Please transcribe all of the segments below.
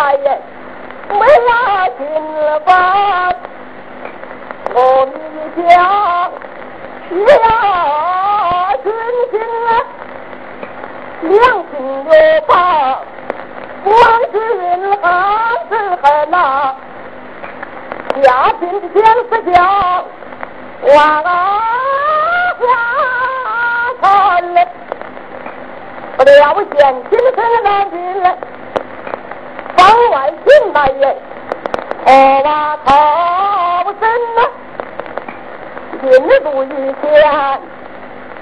大呀，没拉进了吧？我们家是拉进啊啊，两进有吧？不管是人还是海呐，家进的天是家，哇啊哇啊，我啊我见亲生难了。来人，我哇靠真呐！进入一线，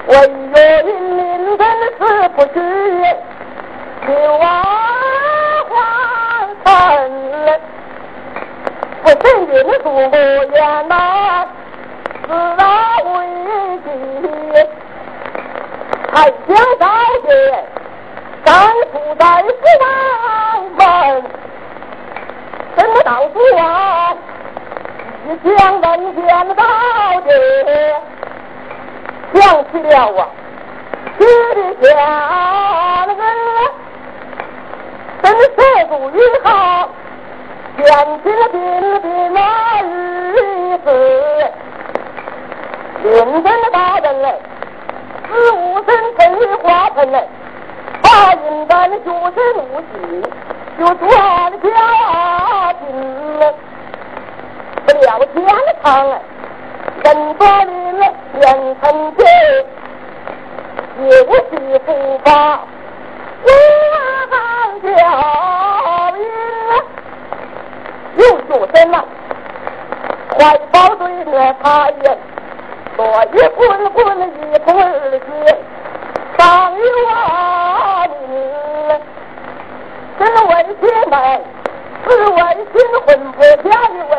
为人民真是不虚，就啊换成不胜运入我眼呐，自然危机，还想高见，敢不在府外门，怎么到府外？一想人间道的，想起了啊，去的家人，真舍不以后，想起了病的那日子，认真的大人嘞，死无声成为花盆嘞，把人干的学生无忌，就断家庭嘞。不了天堂，人多的变成精，有喜福报，万教音，有学生啊，怀抱对我他人，所以滚滚一盆血，上有啊民，真为心美，是为心魂魄家一位。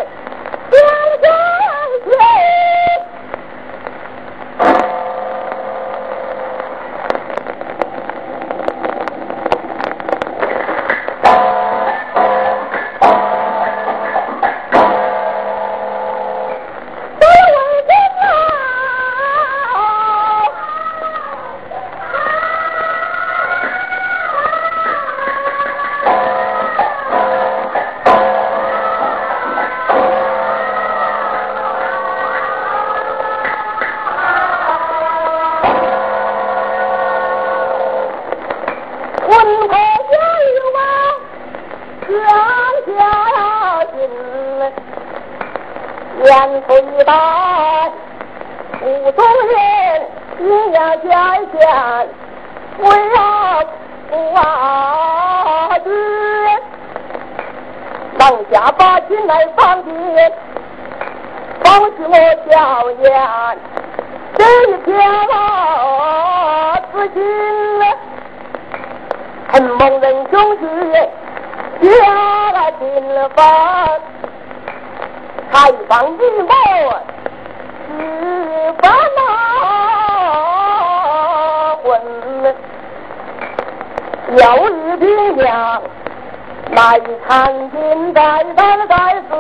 年岁大，武中人你要家乡，为要父啊子，当下把亲来放的，放是我笑颜，这一天啊，自今承蒙仁兄弟，家来进饭。开放一门十八婚，要日的娘来参军，在在在是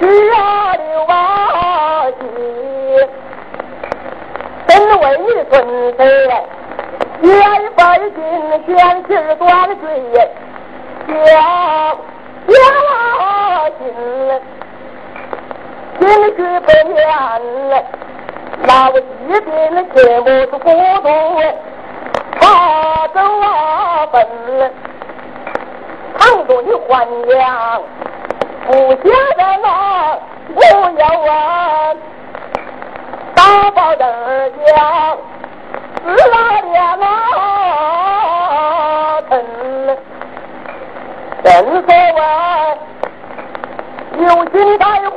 需要六啊七，真为你孙子，也拜金贤士断罪，要要金。进去不念了，那我一边的切莫是孤独，他走啊奔了，倘若你还娘，不下的那不要问，打包二将，死了两啊疼了，正所谓有心带花。